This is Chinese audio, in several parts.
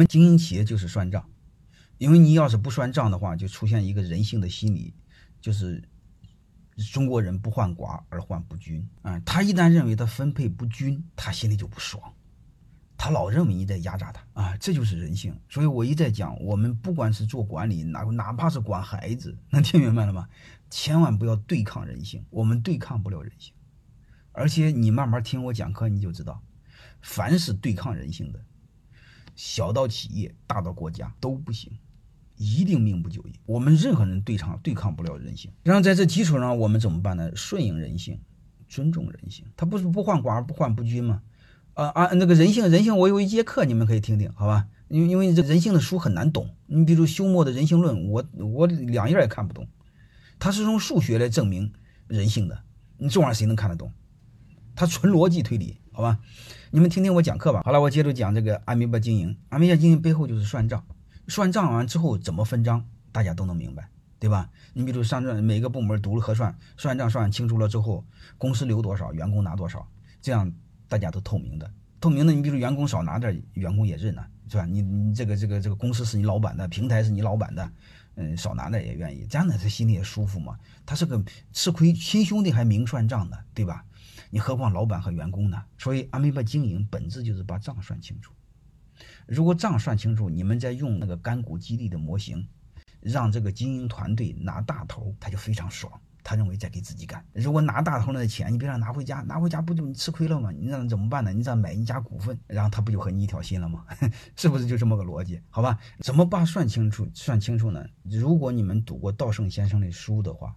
我们经营企业就是算账，因为你要是不算账的话，就出现一个人性的心理，就是中国人不患寡而患不均啊。他一旦认为他分配不均，他心里就不爽，他老认为你在压榨他啊，这就是人性。所以我一再讲，我们不管是做管理，哪哪怕是管孩子，能听明白了吗？千万不要对抗人性，我们对抗不了人性。而且你慢慢听我讲课，你就知道，凡是对抗人性的。小到企业，大到国家都不行，一定命不久矣。我们任何人对抗对抗不了人性，然后在这基础上，我们怎么办呢？顺应人性，尊重人性。他不是不患寡而不患不均吗？啊啊，那个人性人性，我有一节课，你们可以听听，好吧？因因为这人性的书很难懂，你比如休谟的人性论，我我两页也看不懂。他是用数学来证明人性的，你这玩意儿谁能看得懂？他纯逻辑推理，好吧？你们听听我讲课吧。好了，我接着讲这个阿米巴经营。阿米巴经营背后就是算账，算账完之后怎么分账，大家都能明白，对吧？你比如上这每个部门独立核算，算账算清楚了之后，公司留多少，员工拿多少，这样大家都透明的。透明的，你比如员工少拿点，员工也认了，是吧？你你这个这个这个公司是你老板的，平台是你老板的，嗯，少拿点也愿意，这样呢他心里也舒服嘛。他是个吃亏亲兄弟还明算账的，对吧？你何况老板和员工呢？所以阿米巴经营本质就是把账算清楚。如果账算清楚，你们再用那个干股激励的模型，让这个经营团队拿大头，他就非常爽。他认为在给自己干。如果拿大头那钱，你别让拿回家，拿回家不就你吃亏了吗？你让怎么办呢？你让买一家股份，然后他不就和你一条心了吗？是不是就这么个逻辑？好吧？怎么把算清楚？算清楚呢？如果你们读过稻盛先生的书的话。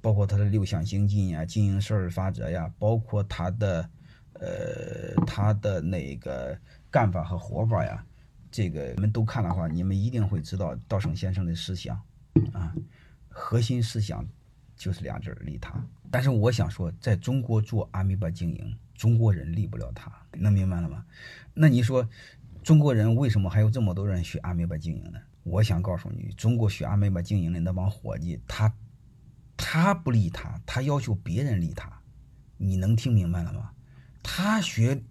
包括他的六项精进呀、经营十二法则呀，包括他的，呃，他的那个干法和活法呀，这个你们都看的话，你们一定会知道稻盛先生的思想啊，核心思想就是两字利他。但是我想说，在中国做阿米巴经营，中国人利不了他，能明白了吗？那你说，中国人为什么还有这么多人学阿米巴经营呢？我想告诉你，中国学阿米巴经营的那帮伙计，他。他不利他，他要求别人利他，你能听明白了吗？他学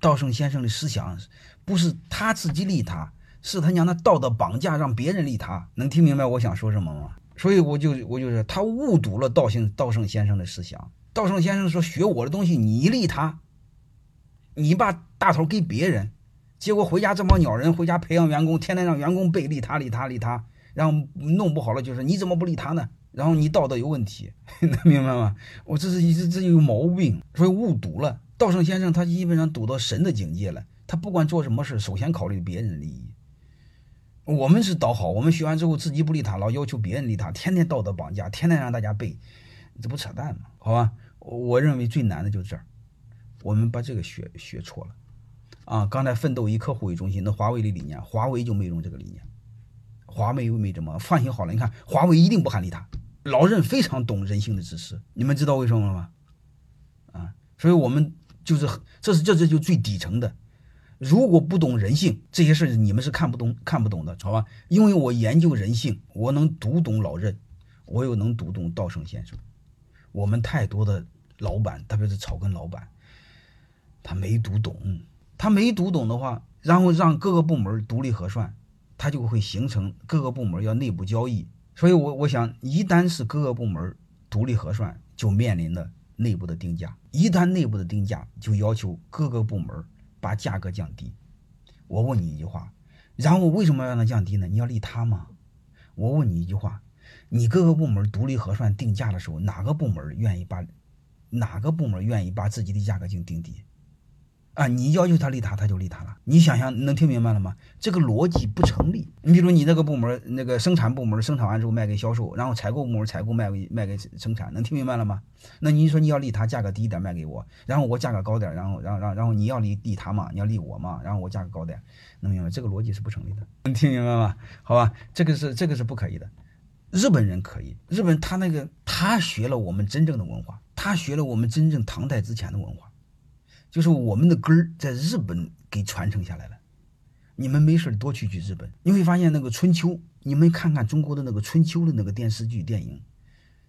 道圣先生的思想，不是他自己利他，是他娘的道德绑架，让别人利他。能听明白我想说什么吗？所以我就我就是他误读了道圣道圣先生的思想。道圣先生说学我的东西，你利他，你把大头给别人，结果回家这帮鸟人回家培养员工，天天让员工背利他利他利他，然后弄不好了就是你怎么不利他呢？然后你道德有问题，能明白吗？我这是一这这有毛病，所以误读了。道圣先生他基本上读到神的境界了，他不管做什么事，首先考虑别人的利益。我们是倒好，我们学完之后自己不利他，老要求别人利他，天天道德绑架，天天让大家背，这不扯淡吗？好吧，我认为最难的就是这儿，我们把这个学学错了啊！刚才奋斗以客户为中心，那华为的理念，华为就没用这个理念，华为又没怎么放心好了。你看，华为一定不喊利他。老任非常懂人性的知识，你们知道为什么了吗？啊，所以我们就是这是这这就最底层的。如果不懂人性这些事你们是看不懂看不懂的，好吧？因为我研究人性，我能读懂老任，我又能读懂道圣先生。我们太多的老板，特别是草根老板，他没读懂，他没读懂的话，然后让各个部门独立核算，他就会形成各个部门要内部交易。所以，我我想，一旦是各个部门独立核算，就面临的内部的定价。一旦内部的定价，就要求各个部门把价格降低。我问你一句话，然后为什么要让它降低呢？你要利他吗？我问你一句话，你各个部门独立核算定价的时候，哪个部门愿意把哪个部门愿意把自己的价格进行定低？啊，你要求他利他，他就利他了。你想想，能听明白了吗？这个逻辑不成立。你比如你那个部门，那个生产部门生产完之后卖给销售，然后采购部门采购卖给卖给生产，能听明白了吗？那你说你要利他，价格低一点卖给我，然后我价格高点，然后然后然后然后你要利利他嘛，你要利我嘛，然后我价格高点，能明白？这个逻辑是不成立的。能听明白吗？好吧，这个是这个是不可以的。日本人可以，日本他那个他学了我们真正的文化，他学了我们真正唐代之前的文化。就是我们的根儿在日本给传承下来了。你们没事多去去日本，你会发现那个春秋，你们看看中国的那个春秋的那个电视剧电影，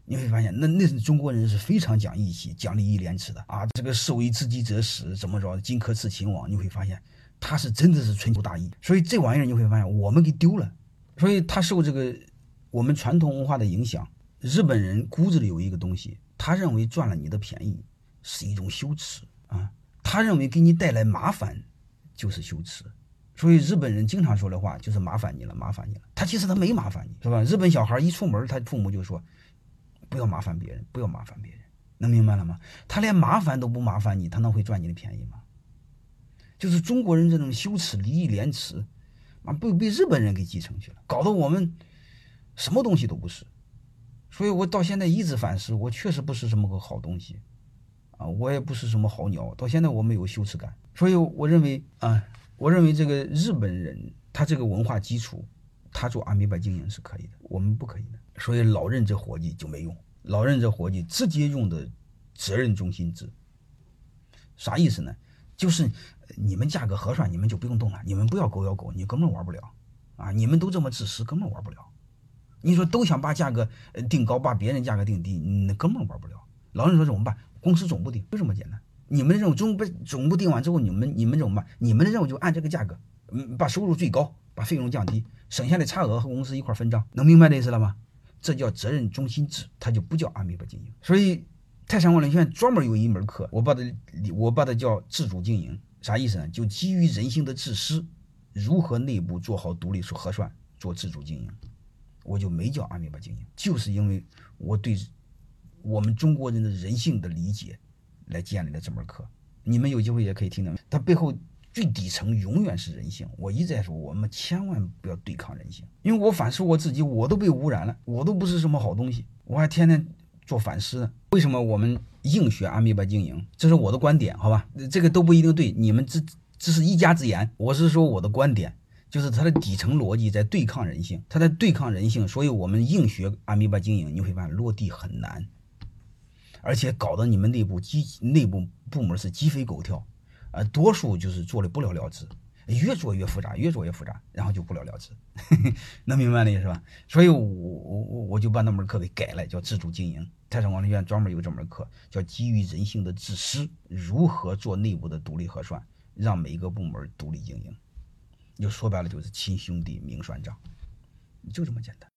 你会发现那那是中国人是非常讲义气、讲礼义廉耻的啊。这个士为知己者死，怎么着？荆轲刺秦王，你会发现他是真的是春秋大义。所以这玩意儿你会发现我们给丢了。所以他受这个我们传统文化的影响，日本人骨子里有一个东西，他认为赚了你的便宜是一种羞耻啊，他认为给你带来麻烦就是羞耻。所以日本人经常说的话就是麻烦你了，麻烦你了。他其实他没麻烦你，是吧？日本小孩一出门，他父母就说不要麻烦别人，不要麻烦别人，能明白了吗？他连麻烦都不麻烦你，他能会赚你的便宜吗？就是中国人这种羞耻、礼义廉耻，啊，被被日本人给继承去了，搞得我们什么东西都不是。所以我到现在一直反思，我确实不是什么个好东西，啊，我也不是什么好鸟。到现在我没有羞耻感，所以我认为啊。我认为这个日本人他这个文化基础，他做阿米巴经营是可以的，我们不可以的。所以老任这伙计就没用，老任这伙计直接用的责任中心制，啥意思呢？就是你们价格合算，你们就不用动了，你们不要狗咬狗，你根本玩不了啊！你们都这么自私，根本玩不了。你说都想把价格定高，把别人价格定低，那根本玩不了。老任说怎么办？公司总部定，就这么简单。你们的任务总部总部定完之后，你们你们怎么办？你们的任务就按这个价格，嗯，把收入最高，把费用降低，省下的差额和公司一块分账，能明白这意思了吗？这叫责任中心制，它就不叫阿米巴经营。所以泰山管理学院专门有一门课，我把它我把它叫自主经营，啥意思呢？就基于人性的自私，如何内部做好独立核算，做自主经营，我就没叫阿米巴经营，就是因为我对我们中国人的人性的理解。来建立的这门课，你们有机会也可以听听。它背后最底层永远是人性。我一直在说，我们千万不要对抗人性。因为我反思我自己，我都被污染了，我都不是什么好东西，我还天天做反思呢。为什么我们硬学阿米巴经营？这是我的观点，好吧？这个都不一定对，你们这这是一家之言。我是说我的观点，就是它的底层逻辑在对抗人性，它在对抗人性，所以我们硬学阿米巴经营，你会发现落地很难。而且搞得你们内部鸡内部部门是鸡飞狗跳，呃，多数就是做的不了了之，越做越复杂，越做越复杂，然后就不了了之，能明白那意思吧？所以我我我我就把那门课给改了，叫自主经营。泰山管理院专门有这门课，叫基于人性的自私，如何做内部的独立核算，让每一个部门独立经营。就说白了就是亲兄弟明算账，就这么简单。